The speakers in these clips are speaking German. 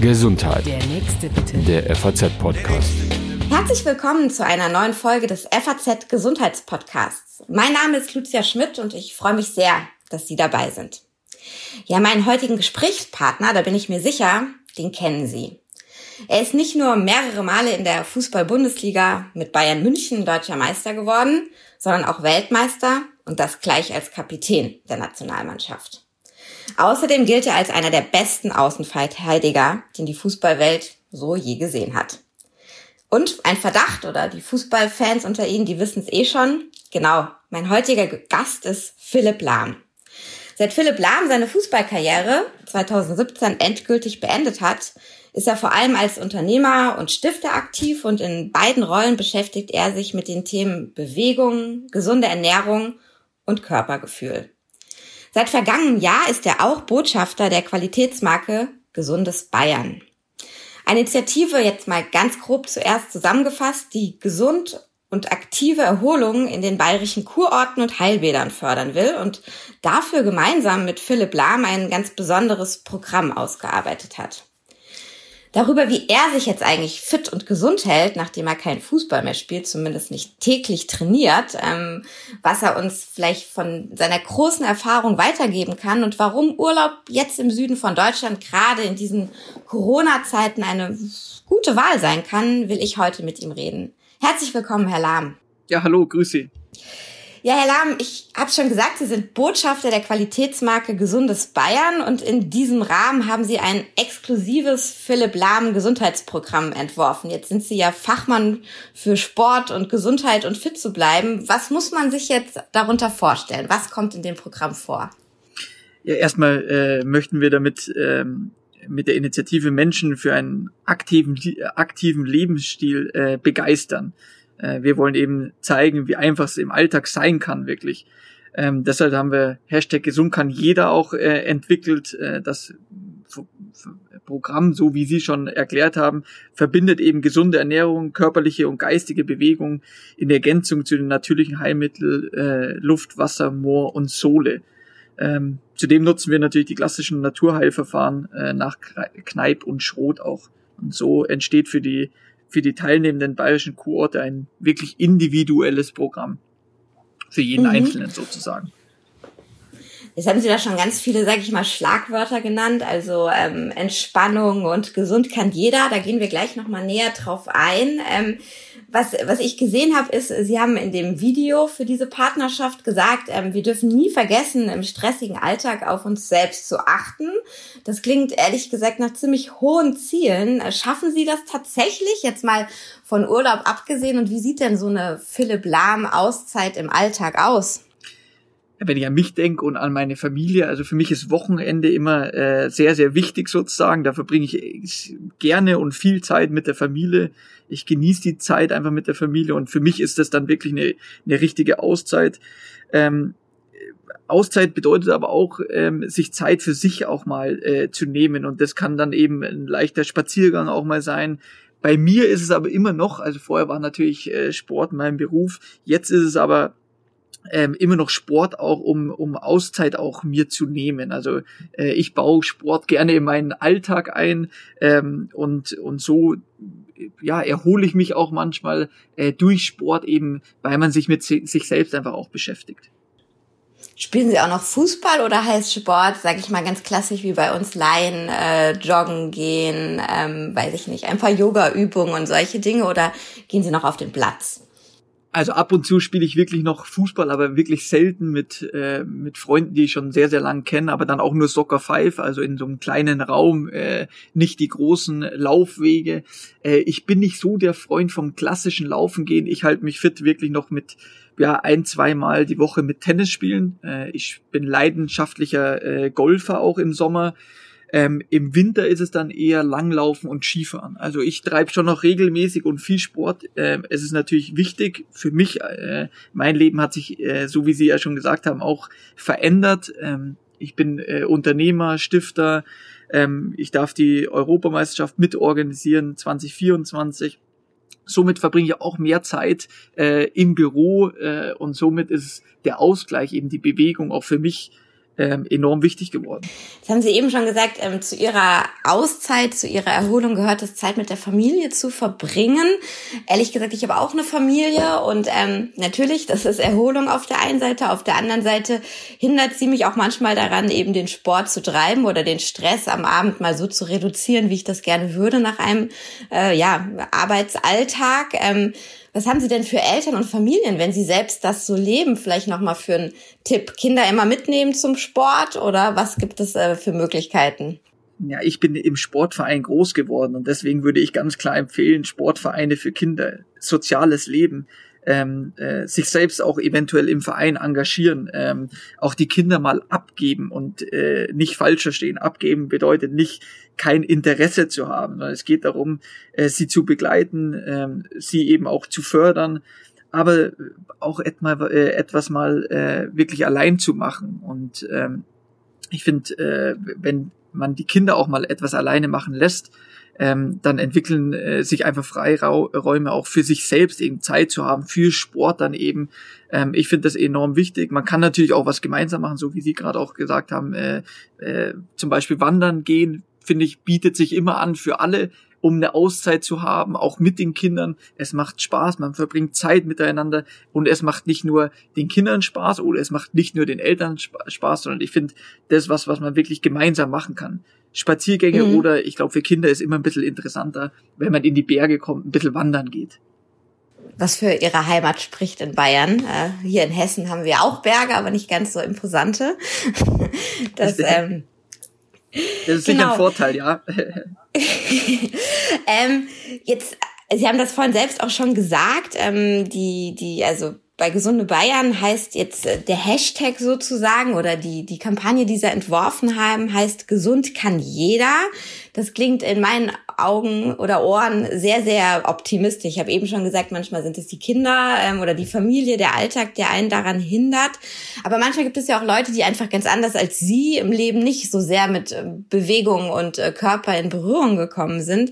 Gesundheit. Der nächste bitte. Der FAZ-Podcast. Herzlich willkommen zu einer neuen Folge des FAZ Gesundheitspodcasts. Mein Name ist Lucia Schmidt und ich freue mich sehr, dass Sie dabei sind. Ja, meinen heutigen Gesprächspartner, da bin ich mir sicher, den kennen Sie. Er ist nicht nur mehrere Male in der Fußball-Bundesliga mit Bayern München deutscher Meister geworden, sondern auch Weltmeister und das gleich als Kapitän der Nationalmannschaft. Außerdem gilt er als einer der besten Außenverteidiger, den die Fußballwelt so je gesehen hat. Und ein Verdacht oder die Fußballfans unter Ihnen, die wissen es eh schon. Genau, mein heutiger Gast ist Philipp Lahm. Seit Philipp Lahm seine Fußballkarriere 2017 endgültig beendet hat, ist er vor allem als Unternehmer und Stifter aktiv und in beiden Rollen beschäftigt er sich mit den Themen Bewegung, gesunde Ernährung und Körpergefühl. Seit vergangenem Jahr ist er auch Botschafter der Qualitätsmarke Gesundes Bayern. Eine Initiative, jetzt mal ganz grob zuerst zusammengefasst, die gesund und aktive Erholung in den bayerischen Kurorten und Heilbädern fördern will und dafür gemeinsam mit Philipp Lahm ein ganz besonderes Programm ausgearbeitet hat. Darüber, wie er sich jetzt eigentlich fit und gesund hält, nachdem er keinen Fußball mehr spielt, zumindest nicht täglich trainiert, ähm, was er uns vielleicht von seiner großen Erfahrung weitergeben kann und warum Urlaub jetzt im Süden von Deutschland gerade in diesen Corona-Zeiten eine gute Wahl sein kann, will ich heute mit ihm reden. Herzlich willkommen, Herr Lahm. Ja, hallo, grüß Sie. Ja, Herr Lahm, ich habe schon gesagt, Sie sind Botschafter der Qualitätsmarke Gesundes Bayern und in diesem Rahmen haben Sie ein exklusives Philipp Lahm Gesundheitsprogramm entworfen. Jetzt sind Sie ja Fachmann für Sport und Gesundheit und fit zu bleiben. Was muss man sich jetzt darunter vorstellen? Was kommt in dem Programm vor? Ja, erstmal äh, möchten wir damit ähm, mit der Initiative Menschen für einen aktiven, aktiven Lebensstil äh, begeistern. Äh, wir wollen eben zeigen, wie einfach es im Alltag sein kann, wirklich. Ähm, deshalb haben wir Hashtag gesund kann jeder auch äh, entwickelt. Äh, das Programm, so wie Sie schon erklärt haben, verbindet eben gesunde Ernährung, körperliche und geistige Bewegung in Ergänzung zu den natürlichen Heilmitteln äh, Luft, Wasser, Moor und Sohle. Ähm, zudem nutzen wir natürlich die klassischen Naturheilverfahren äh, nach Kneip und Schrot auch. Und so entsteht für die für die teilnehmenden bayerischen Kurorte ein wirklich individuelles Programm. Für jeden mhm. Einzelnen sozusagen. Jetzt haben Sie da schon ganz viele, sage ich mal, Schlagwörter genannt, also ähm, Entspannung und gesund kann jeder. Da gehen wir gleich nochmal näher drauf ein. Ähm, was, was ich gesehen habe, ist, Sie haben in dem Video für diese Partnerschaft gesagt, ähm, wir dürfen nie vergessen, im stressigen Alltag auf uns selbst zu achten. Das klingt ehrlich gesagt nach ziemlich hohen Zielen. Schaffen Sie das tatsächlich jetzt mal von Urlaub abgesehen? Und wie sieht denn so eine Philipp Lahm Auszeit im Alltag aus? Wenn ich an mich denke und an meine Familie, also für mich ist Wochenende immer äh, sehr, sehr wichtig sozusagen. Da verbringe ich gerne und viel Zeit mit der Familie. Ich genieße die Zeit einfach mit der Familie und für mich ist das dann wirklich eine, eine richtige Auszeit. Ähm, Auszeit bedeutet aber auch, ähm, sich Zeit für sich auch mal äh, zu nehmen und das kann dann eben ein leichter Spaziergang auch mal sein. Bei mir ist es aber immer noch, also vorher war natürlich äh, Sport mein Beruf, jetzt ist es aber ähm, immer noch Sport auch, um, um Auszeit auch mir zu nehmen. Also äh, ich baue Sport gerne in meinen Alltag ein ähm, und, und so ja, erhole ich mich auch manchmal äh, durch Sport eben, weil man sich mit sich selbst einfach auch beschäftigt. Spielen Sie auch noch Fußball oder heißt Sport, sage ich mal ganz klassisch wie bei uns Laien, äh, joggen gehen, ähm, weiß ich nicht, ein paar Yoga-Übungen und solche Dinge oder gehen Sie noch auf den Platz? Also ab und zu spiele ich wirklich noch Fußball, aber wirklich selten mit, äh, mit Freunden, die ich schon sehr, sehr lang kenne, aber dann auch nur Soccer Five, also in so einem kleinen Raum, äh, nicht die großen Laufwege. Äh, ich bin nicht so der Freund vom klassischen Laufen gehen. Ich halte mich fit wirklich noch mit ja, ein, zweimal die Woche mit Tennis spielen. Äh, ich bin leidenschaftlicher äh, Golfer auch im Sommer. Ähm, Im Winter ist es dann eher Langlaufen und Skifahren. Also ich treibe schon noch regelmäßig und viel Sport. Ähm, es ist natürlich wichtig für mich. Äh, mein Leben hat sich, äh, so wie Sie ja schon gesagt haben, auch verändert. Ähm, ich bin äh, Unternehmer, Stifter. Ähm, ich darf die Europameisterschaft mitorganisieren 2024 somit verbringe ich auch mehr Zeit äh, im Büro äh, und somit ist der Ausgleich eben die Bewegung auch für mich ähm, enorm wichtig geworden. Das haben Sie eben schon gesagt, ähm, zu Ihrer Auszeit, zu Ihrer Erholung gehört es, Zeit mit der Familie zu verbringen. Ehrlich gesagt, ich habe auch eine Familie und ähm, natürlich, das ist Erholung auf der einen Seite, auf der anderen Seite hindert sie mich auch manchmal daran, eben den Sport zu treiben oder den Stress am Abend mal so zu reduzieren, wie ich das gerne würde nach einem äh, ja, Arbeitsalltag. Ähm, was haben Sie denn für Eltern und Familien, wenn Sie selbst das so leben? Vielleicht nochmal für einen Tipp. Kinder immer mitnehmen zum Sport oder was gibt es äh, für Möglichkeiten? Ja, ich bin im Sportverein groß geworden und deswegen würde ich ganz klar empfehlen, Sportvereine für Kinder, soziales Leben ähm, äh, sich selbst auch eventuell im Verein engagieren, ähm, auch die Kinder mal abgeben und äh, nicht falsch verstehen. Abgeben bedeutet nicht kein Interesse zu haben, sondern es geht darum, äh, sie zu begleiten, ähm, sie eben auch zu fördern, aber auch etma, äh, etwas mal äh, wirklich allein zu machen. Und ähm, ich finde, äh, wenn man die Kinder auch mal etwas alleine machen lässt, ähm, dann entwickeln äh, sich einfach Freiräume auch für sich selbst eben Zeit zu haben, für Sport dann eben. Ähm, ich finde das enorm wichtig. Man kann natürlich auch was gemeinsam machen, so wie Sie gerade auch gesagt haben, äh, äh, zum Beispiel wandern gehen, finde ich, bietet sich immer an für alle, um eine Auszeit zu haben, auch mit den Kindern. Es macht Spaß, man verbringt Zeit miteinander und es macht nicht nur den Kindern Spaß oder es macht nicht nur den Eltern Spaß, sondern ich finde, das ist was, was man wirklich gemeinsam machen kann. Spaziergänge mhm. oder ich glaube für Kinder ist immer ein bisschen interessanter, wenn man in die Berge kommt, ein bisschen wandern geht. Was für ihre Heimat spricht in Bayern. Äh, hier in Hessen haben wir auch Berge, aber nicht ganz so imposante. Das, ähm, das ist genau. sicher ein Vorteil, ja. ähm, jetzt, Sie haben das vorhin selbst auch schon gesagt, ähm, die, die, also bei Gesunde Bayern heißt jetzt äh, der Hashtag sozusagen oder die, die Kampagne, die sie entworfen haben, heißt Gesund kann jeder. Das klingt in meinen Augen oder Ohren sehr, sehr optimistisch. Ich habe eben schon gesagt, manchmal sind es die Kinder ähm, oder die Familie, der Alltag, der einen daran hindert. Aber manchmal gibt es ja auch Leute, die einfach ganz anders als sie im Leben nicht so sehr mit äh, Bewegung und äh, Körper in Berührung gekommen sind.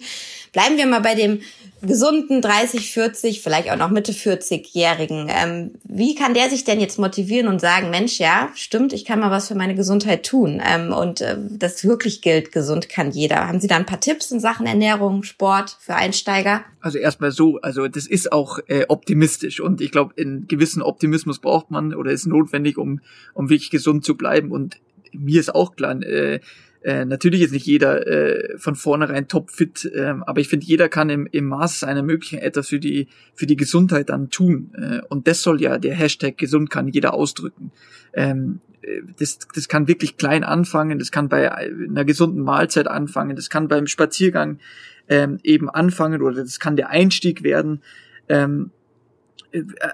Bleiben wir mal bei dem gesunden 30, 40, vielleicht auch noch Mitte 40-Jährigen. Ähm, wie kann der sich denn jetzt motivieren und sagen, Mensch, ja, stimmt, ich kann mal was für meine Gesundheit tun. Ähm, und äh, das wirklich gilt, gesund kann jeder. Haben Sie da ein paar Tipps in Sachen Ernährung, Sport für Einsteiger? Also erstmal so, also das ist auch äh, optimistisch und ich glaube, einen gewissen Optimismus braucht man oder ist notwendig, um, um wirklich gesund zu bleiben. Und mir ist auch klar, äh, äh, natürlich ist nicht jeder äh, von vornherein topfit, äh, aber ich finde, jeder kann im, im Maß seiner Möglichkeit etwas für die, für die Gesundheit dann tun. Äh, und das soll ja der Hashtag gesund kann jeder ausdrücken. Ähm, äh, das, das kann wirklich klein anfangen, das kann bei einer gesunden Mahlzeit anfangen, das kann beim Spaziergang ähm, eben anfangen oder das kann der Einstieg werden. Ähm, äh,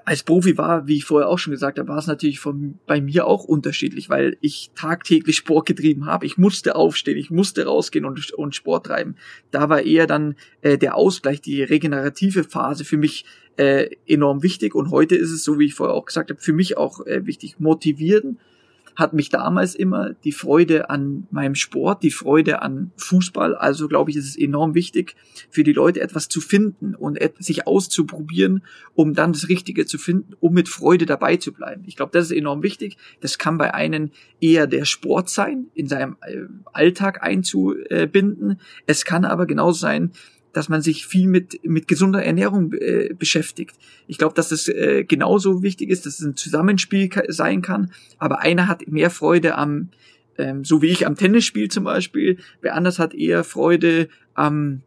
als Profi war, wie ich vorher auch schon gesagt habe, war es natürlich von, bei mir auch unterschiedlich, weil ich tagtäglich Sport getrieben habe. Ich musste aufstehen, ich musste rausgehen und, und Sport treiben. Da war eher dann äh, der Ausgleich, die regenerative Phase für mich äh, enorm wichtig. Und heute ist es, so wie ich vorher auch gesagt habe, für mich auch äh, wichtig, motivieren hat mich damals immer die Freude an meinem Sport, die Freude an Fußball. Also glaube ich, ist es enorm wichtig für die Leute etwas zu finden und sich auszuprobieren, um dann das Richtige zu finden, um mit Freude dabei zu bleiben. Ich glaube, das ist enorm wichtig. Das kann bei einem eher der Sport sein, in seinem äh, Alltag einzubinden. Es kann aber genauso sein, dass man sich viel mit, mit gesunder Ernährung äh, beschäftigt. Ich glaube, dass es äh, genauso wichtig ist, dass es ein Zusammenspiel sein kann, aber einer hat mehr Freude am, ähm, so wie ich am Tennisspiel zum Beispiel, wer anders hat eher Freude am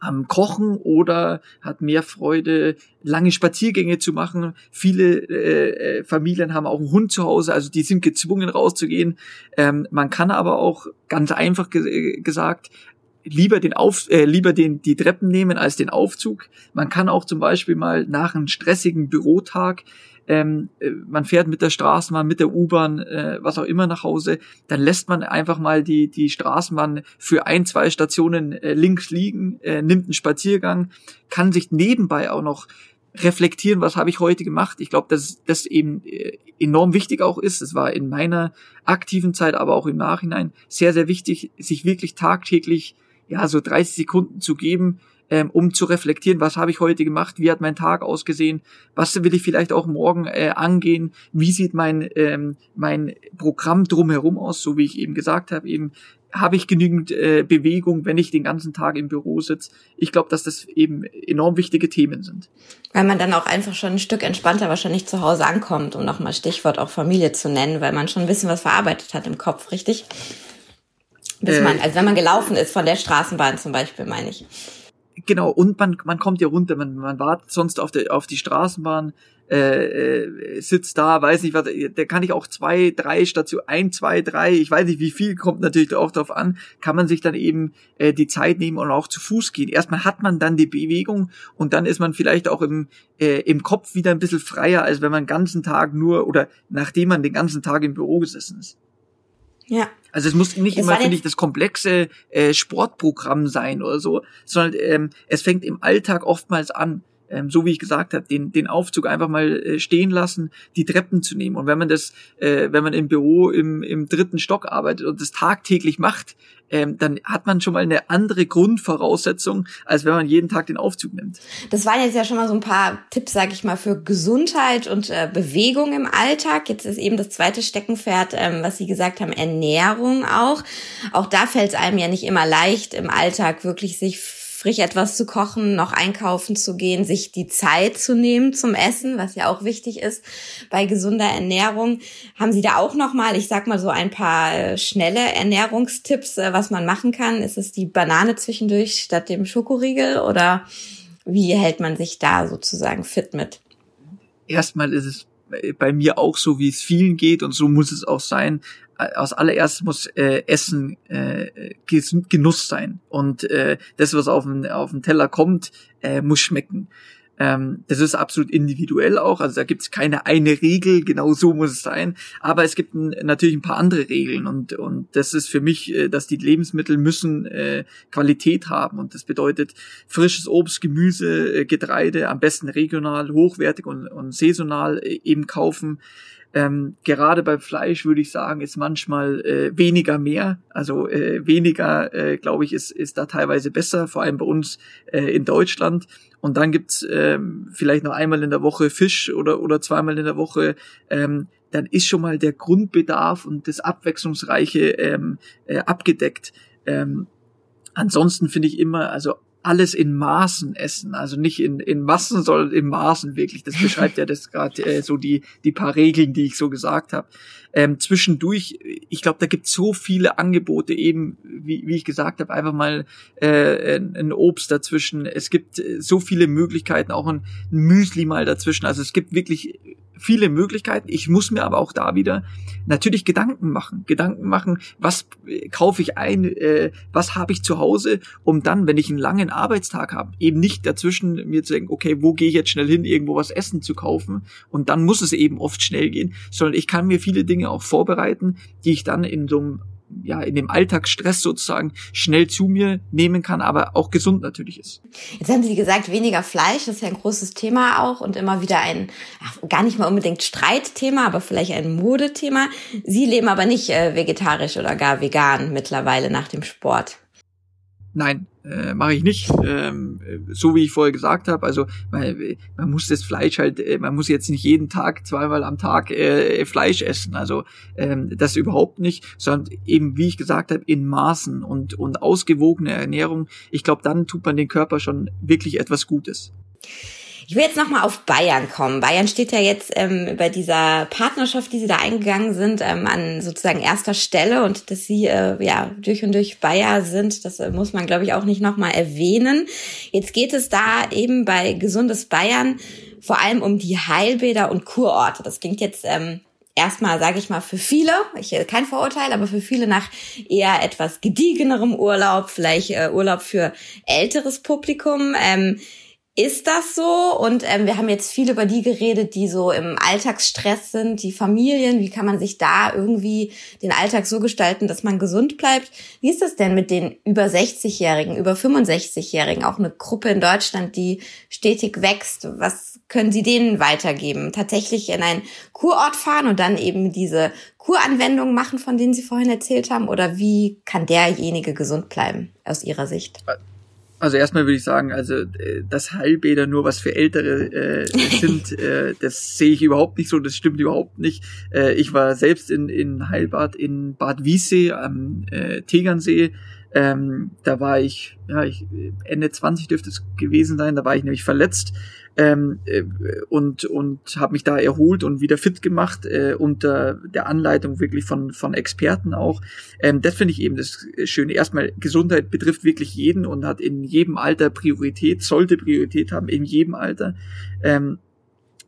am Kochen oder hat mehr Freude, lange Spaziergänge zu machen. Viele äh, äh Familien haben auch einen Hund zu Hause, also die sind gezwungen rauszugehen. Ähm, man kann aber auch ganz einfach ge gesagt lieber den Auf, äh, lieber den die Treppen nehmen als den Aufzug. Man kann auch zum Beispiel mal nach einem stressigen Bürotag ähm, äh, man fährt mit der Straßenbahn, mit der U-Bahn, äh, was auch immer nach Hause, dann lässt man einfach mal die, die Straßenbahn für ein, zwei Stationen äh, links liegen, äh, nimmt einen Spaziergang, kann sich nebenbei auch noch reflektieren, was habe ich heute gemacht. Ich glaube, dass das eben äh, enorm wichtig auch ist. Es war in meiner aktiven Zeit, aber auch im Nachhinein sehr, sehr wichtig, sich wirklich tagtäglich ja, so 30 Sekunden zu geben, ähm, um zu reflektieren, was habe ich heute gemacht, wie hat mein Tag ausgesehen, was will ich vielleicht auch morgen äh, angehen, wie sieht mein, ähm, mein Programm drumherum aus, so wie ich eben gesagt habe, eben habe ich genügend äh, Bewegung, wenn ich den ganzen Tag im Büro sitze. Ich glaube, dass das eben enorm wichtige Themen sind. Weil man dann auch einfach schon ein Stück entspannter wahrscheinlich zu Hause ankommt, um nochmal Stichwort auch Familie zu nennen, weil man schon ein bisschen was verarbeitet hat im Kopf, richtig? Bis äh, man, also wenn man gelaufen ist von der Straßenbahn zum Beispiel, meine ich. Genau, und man, man kommt ja runter, man, man wartet sonst auf, der, auf die Straßenbahn, äh, äh, sitzt da, weiß nicht was, der kann ich auch zwei, drei Station, ein, zwei, drei, ich weiß nicht wie viel, kommt natürlich auch darauf an, kann man sich dann eben äh, die Zeit nehmen und auch zu Fuß gehen. Erstmal hat man dann die Bewegung und dann ist man vielleicht auch im, äh, im Kopf wieder ein bisschen freier, als wenn man den ganzen Tag nur oder nachdem man den ganzen Tag im Büro gesessen ist. Ja. Also es muss nicht es immer, finde ich, das komplexe äh, Sportprogramm sein oder so, sondern ähm, es fängt im Alltag oftmals an ähm, so wie ich gesagt habe, den, den Aufzug einfach mal äh, stehen lassen, die Treppen zu nehmen. Und wenn man das, äh, wenn man im Büro im, im dritten Stock arbeitet und das tagtäglich macht, ähm, dann hat man schon mal eine andere Grundvoraussetzung, als wenn man jeden Tag den Aufzug nimmt. Das waren jetzt ja schon mal so ein paar Tipps, sag ich mal, für Gesundheit und äh, Bewegung im Alltag. Jetzt ist eben das zweite Steckenpferd, ähm, was Sie gesagt haben, Ernährung auch. Auch da fällt es einem ja nicht immer leicht, im Alltag wirklich sich frisch etwas zu kochen, noch einkaufen zu gehen, sich die Zeit zu nehmen zum Essen, was ja auch wichtig ist bei gesunder Ernährung. Haben Sie da auch noch mal, ich sag mal so ein paar äh, schnelle Ernährungstipps, äh, was man machen kann? Ist es die Banane zwischendurch statt dem Schokoriegel oder wie hält man sich da sozusagen fit mit? Erstmal ist es bei mir auch so, wie es vielen geht und so muss es auch sein als allererstes muss äh, Essen äh, Genuss sein. Und äh, das, was auf den, auf den Teller kommt, äh, muss schmecken. Ähm, das ist absolut individuell auch. Also da gibt es keine eine Regel, genau so muss es sein. Aber es gibt ein, natürlich ein paar andere Regeln. Und, und das ist für mich, äh, dass die Lebensmittel müssen äh, Qualität haben. Und das bedeutet frisches Obst, Gemüse, äh, Getreide, am besten regional, hochwertig und, und saisonal äh, eben kaufen. Ähm, gerade bei Fleisch würde ich sagen, ist manchmal äh, weniger mehr. Also äh, weniger, äh, glaube ich, ist, ist da teilweise besser, vor allem bei uns äh, in Deutschland. Und dann gibt's ähm, vielleicht noch einmal in der Woche Fisch oder, oder zweimal in der Woche. Ähm, dann ist schon mal der Grundbedarf und das Abwechslungsreiche ähm, äh, abgedeckt. Ähm, ansonsten finde ich immer, also alles in Maßen essen, also nicht in, in Massen, sondern in Maßen wirklich. Das beschreibt ja das gerade äh, so die, die paar Regeln, die ich so gesagt habe. Ähm, zwischendurch, ich glaube, da gibt so viele Angebote eben, wie, wie ich gesagt habe, einfach mal äh, ein, Obst dazwischen. Es gibt so viele Möglichkeiten, auch ein Müsli mal dazwischen. Also es gibt wirklich viele Möglichkeiten. Ich muss mir aber auch da wieder natürlich Gedanken machen. Gedanken machen, was äh, kaufe ich ein, äh, was habe ich zu Hause, um dann, wenn ich einen langen Arbeitstag habe, eben nicht dazwischen mir zu denken, okay, wo gehe ich jetzt schnell hin, irgendwo was essen zu kaufen und dann muss es eben oft schnell gehen, sondern ich kann mir viele Dinge auch vorbereiten, die ich dann in so einem ja, in dem Alltagsstress sozusagen schnell zu mir nehmen kann, aber auch gesund natürlich ist. Jetzt haben Sie gesagt, weniger Fleisch, das ist ja ein großes Thema auch und immer wieder ein, gar nicht mal unbedingt Streitthema, aber vielleicht ein Modethema. Sie leben aber nicht äh, vegetarisch oder gar vegan mittlerweile nach dem Sport. Nein, äh, mache ich nicht. Ähm, so wie ich vorher gesagt habe, also man, man muss das Fleisch halt, äh, man muss jetzt nicht jeden Tag, zweimal am Tag äh, Fleisch essen. Also ähm, das überhaupt nicht, sondern eben, wie ich gesagt habe, in Maßen und, und ausgewogene Ernährung. Ich glaube, dann tut man den Körper schon wirklich etwas Gutes. Ich will jetzt nochmal auf Bayern kommen. Bayern steht ja jetzt ähm, bei dieser Partnerschaft, die Sie da eingegangen sind, ähm, an sozusagen erster Stelle und dass Sie äh, ja durch und durch Bayer sind, das äh, muss man, glaube ich, auch nicht nochmal erwähnen. Jetzt geht es da eben bei Gesundes Bayern vor allem um die Heilbäder und Kurorte. Das klingt jetzt ähm, erstmal, sage ich mal, für viele, ich äh, kein Vorurteil, aber für viele nach eher etwas gediegenerem Urlaub, vielleicht äh, Urlaub für älteres Publikum. Ähm, ist das so? Und ähm, wir haben jetzt viel über die geredet, die so im Alltagsstress sind, die Familien. Wie kann man sich da irgendwie den Alltag so gestalten, dass man gesund bleibt? Wie ist das denn mit den über 60-Jährigen, über 65-Jährigen? Auch eine Gruppe in Deutschland, die stetig wächst. Was können Sie denen weitergeben? Tatsächlich in einen Kurort fahren und dann eben diese Kuranwendungen machen, von denen Sie vorhin erzählt haben? Oder wie kann derjenige gesund bleiben aus Ihrer Sicht? Also erstmal würde ich sagen, also äh, dass Heilbäder nur was für Ältere äh, sind, äh, das sehe ich überhaupt nicht so, das stimmt überhaupt nicht. Äh, ich war selbst in, in Heilbad in Bad Wiessee am äh, Tegernsee. Ähm, da war ich, ja, ich, Ende 20 dürfte es gewesen sein, da war ich nämlich verletzt ähm, äh, und und habe mich da erholt und wieder fit gemacht äh, unter der Anleitung wirklich von von Experten auch. Ähm, das finde ich eben das Schöne. Erstmal Gesundheit betrifft wirklich jeden und hat in jedem Alter Priorität, sollte Priorität haben in jedem Alter. Ähm,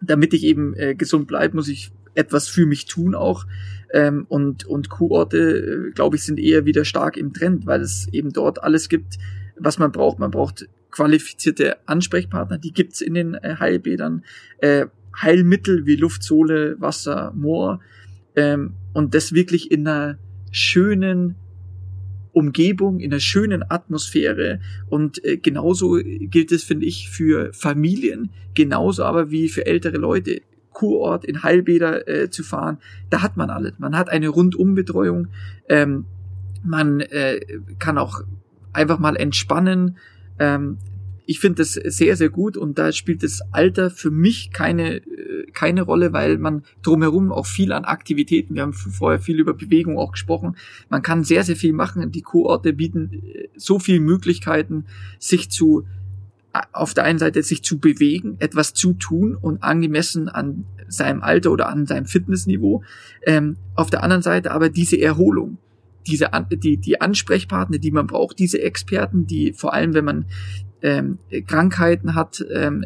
damit ich eben äh, gesund bleibe, muss ich etwas für mich tun auch. Ähm, und und Kurorte, äh, glaube ich, sind eher wieder stark im Trend, weil es eben dort alles gibt, was man braucht. Man braucht qualifizierte Ansprechpartner, die gibt's in den äh, Heilbädern. Äh, Heilmittel wie Luft, Sohle, Wasser, Moor. Ähm, und das wirklich in einer schönen Umgebung, in einer schönen Atmosphäre. Und äh, genauso gilt es, finde ich, für Familien, genauso aber wie für ältere Leute. Kurort in Heilbäder äh, zu fahren, da hat man alles. Man hat eine Rundumbetreuung, ähm, man äh, kann auch einfach mal entspannen, ähm, ich finde das sehr, sehr gut und da spielt das Alter für mich keine, äh, keine Rolle, weil man drumherum auch viel an Aktivitäten, wir haben vorher viel über Bewegung auch gesprochen, man kann sehr, sehr viel machen. Die Kurorte bieten äh, so viele Möglichkeiten, sich zu auf der einen Seite sich zu bewegen, etwas zu tun und angemessen an seinem Alter oder an seinem Fitnessniveau. Ähm, auf der anderen Seite aber diese Erholung diese die die Ansprechpartner, die man braucht, diese Experten, die vor allem, wenn man ähm, Krankheiten hat, ähm,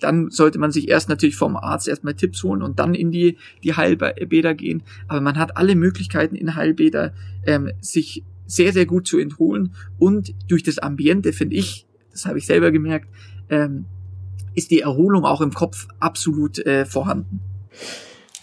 dann sollte man sich erst natürlich vom Arzt erstmal Tipps holen und dann in die die Heilbäder gehen. Aber man hat alle Möglichkeiten in Heilbäder ähm, sich sehr sehr gut zu entholen und durch das Ambiente finde ich, das habe ich selber gemerkt, ähm, ist die Erholung auch im Kopf absolut äh, vorhanden.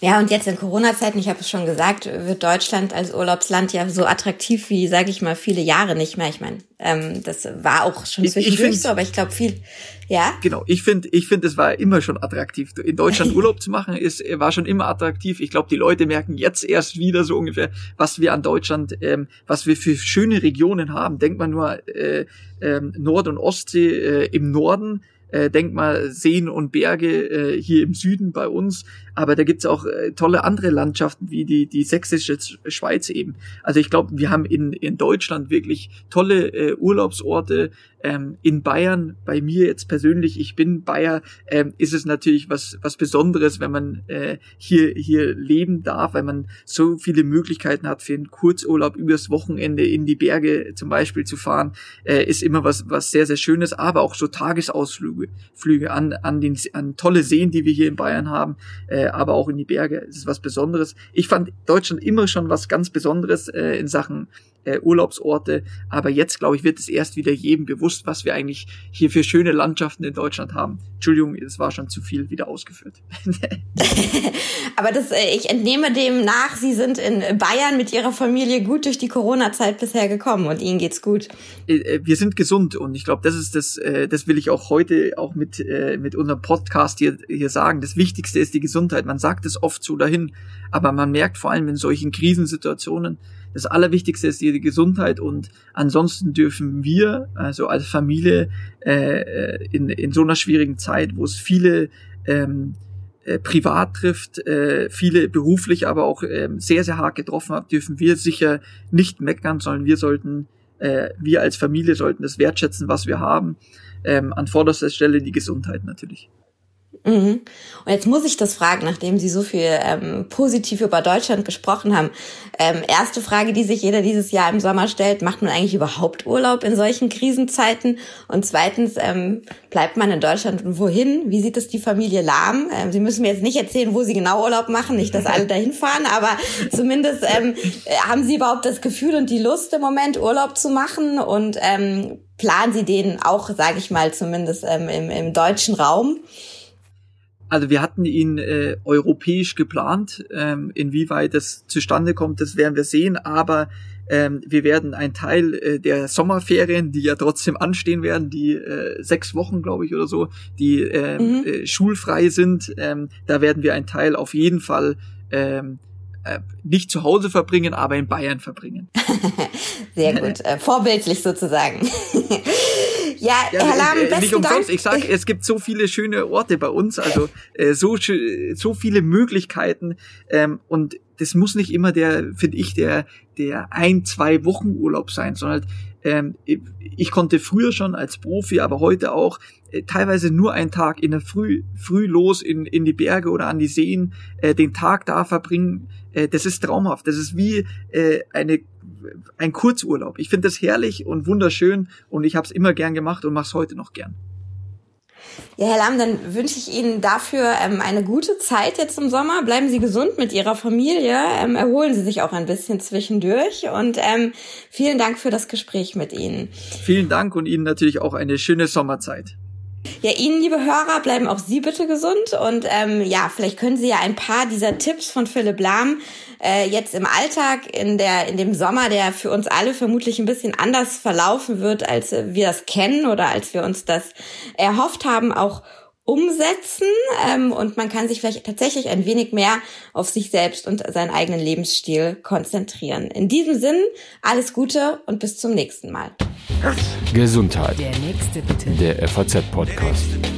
Ja, und jetzt in Corona-Zeiten, ich habe es schon gesagt, wird Deutschland als Urlaubsland ja so attraktiv wie, sage ich mal, viele Jahre nicht mehr. Ich meine, ähm, das war auch schon zwischendurch so, aber ich glaube viel, ja. Genau, ich finde, ich finde, es war immer schon attraktiv. In Deutschland Urlaub zu machen, ist war schon immer attraktiv. Ich glaube, die Leute merken jetzt erst wieder so ungefähr, was wir an Deutschland, ähm, was wir für schöne Regionen haben. Denkt man nur äh, ähm, Nord- und Ostsee äh, im Norden äh, denk mal Seen und Berge äh, hier im Süden bei uns, aber da gibt's auch äh, tolle andere Landschaften wie die, die sächsische Schweiz eben. Also ich glaube, wir haben in, in Deutschland wirklich tolle äh, Urlaubsorte, ähm, in Bayern, bei mir jetzt persönlich, ich bin Bayer, ähm, ist es natürlich was, was Besonderes, wenn man äh, hier, hier leben darf, weil man so viele Möglichkeiten hat für einen Kurzurlaub übers Wochenende in die Berge zum Beispiel zu fahren, äh, ist immer was, was sehr, sehr Schönes, aber auch so Tagesausflüge Flüge an, an, den, an tolle Seen, die wir hier in Bayern haben, äh, aber auch in die Berge. Es ist was Besonderes. Ich fand Deutschland immer schon was ganz Besonderes äh, in Sachen äh, Urlaubsorte. Aber jetzt, glaube ich, wird es erst wieder jedem bewusst, was wir eigentlich hier für schöne Landschaften in Deutschland haben. Entschuldigung, es war schon zu viel wieder ausgeführt. Aber das, äh, ich entnehme dem nach, Sie sind in Bayern mit Ihrer Familie gut durch die Corona-Zeit bisher gekommen und Ihnen geht's gut. Äh, äh, wir sind gesund und ich glaube, das ist das, das will ich auch heute auch mit, mit unserem Podcast hier, hier sagen. Das Wichtigste ist die Gesundheit. Man sagt es oft so dahin, aber man merkt vor allem in solchen Krisensituationen, das Allerwichtigste ist die Gesundheit und ansonsten dürfen wir, also als Familie, äh, in, in so einer schwierigen Zeit, wo es viele ähm, äh, privat trifft, äh, viele beruflich aber auch äh, sehr, sehr hart getroffen hat, dürfen wir sicher nicht meckern, sondern wir sollten, äh, wir als Familie sollten das wertschätzen, was wir haben. Ähm, an vorderster Stelle die Gesundheit natürlich. Mhm. Und jetzt muss ich das fragen, nachdem Sie so viel ähm, positiv über Deutschland gesprochen haben. Ähm, erste Frage, die sich jeder dieses Jahr im Sommer stellt, macht man eigentlich überhaupt Urlaub in solchen Krisenzeiten? Und zweitens, ähm, bleibt man in Deutschland und wohin? Wie sieht es die Familie Lahm? Ähm, Sie müssen mir jetzt nicht erzählen, wo Sie genau Urlaub machen, nicht, dass alle dahin fahren, aber zumindest ähm, äh, haben Sie überhaupt das Gefühl und die Lust im Moment Urlaub zu machen und ähm, planen Sie den auch, sage ich mal, zumindest ähm, im, im deutschen Raum? Also wir hatten ihn äh, europäisch geplant. Ähm, inwieweit das zustande kommt, das werden wir sehen. Aber ähm, wir werden einen Teil äh, der Sommerferien, die ja trotzdem anstehen werden, die äh, sechs Wochen, glaube ich, oder so, die äh, mhm. äh, schulfrei sind, ähm, da werden wir einen Teil auf jeden Fall ähm, äh, nicht zu Hause verbringen, aber in Bayern verbringen. Sehr gut, äh, vorbildlich sozusagen. Ja, ja Herr Lahm, äh, nicht umsonst. Dank. Ich sage, es gibt so viele schöne Orte bei uns, also äh, so so viele Möglichkeiten ähm, und das muss nicht immer der, finde ich, der der ein zwei Wochen Urlaub sein, sondern ähm, ich konnte früher schon als Profi, aber heute auch äh, teilweise nur einen Tag in der Früh, früh los in, in die Berge oder an die Seen, äh, den Tag da verbringen. Äh, das ist traumhaft. Das ist wie äh, eine, ein Kurzurlaub. Ich finde das herrlich und wunderschön und ich habe es immer gern gemacht und mache es heute noch gern. Ja, Herr Lamm, dann wünsche ich Ihnen dafür ähm, eine gute Zeit jetzt im Sommer. Bleiben Sie gesund mit Ihrer Familie. Ähm, erholen Sie sich auch ein bisschen zwischendurch. Und ähm, vielen Dank für das Gespräch mit Ihnen. Vielen Dank und Ihnen natürlich auch eine schöne Sommerzeit. Ja, Ihnen, liebe Hörer, bleiben auch Sie bitte gesund. Und ähm, ja, vielleicht können Sie ja ein paar dieser Tipps von Philipp Lahm äh, jetzt im Alltag, in, der, in dem Sommer, der für uns alle vermutlich ein bisschen anders verlaufen wird, als wir das kennen oder als wir uns das erhofft haben, auch umsetzen ähm, und man kann sich vielleicht tatsächlich ein wenig mehr auf sich selbst und seinen eigenen Lebensstil konzentrieren. In diesem Sinn, alles Gute und bis zum nächsten Mal. Gesundheit. Der nächste bitte. Der FAZ-Podcast.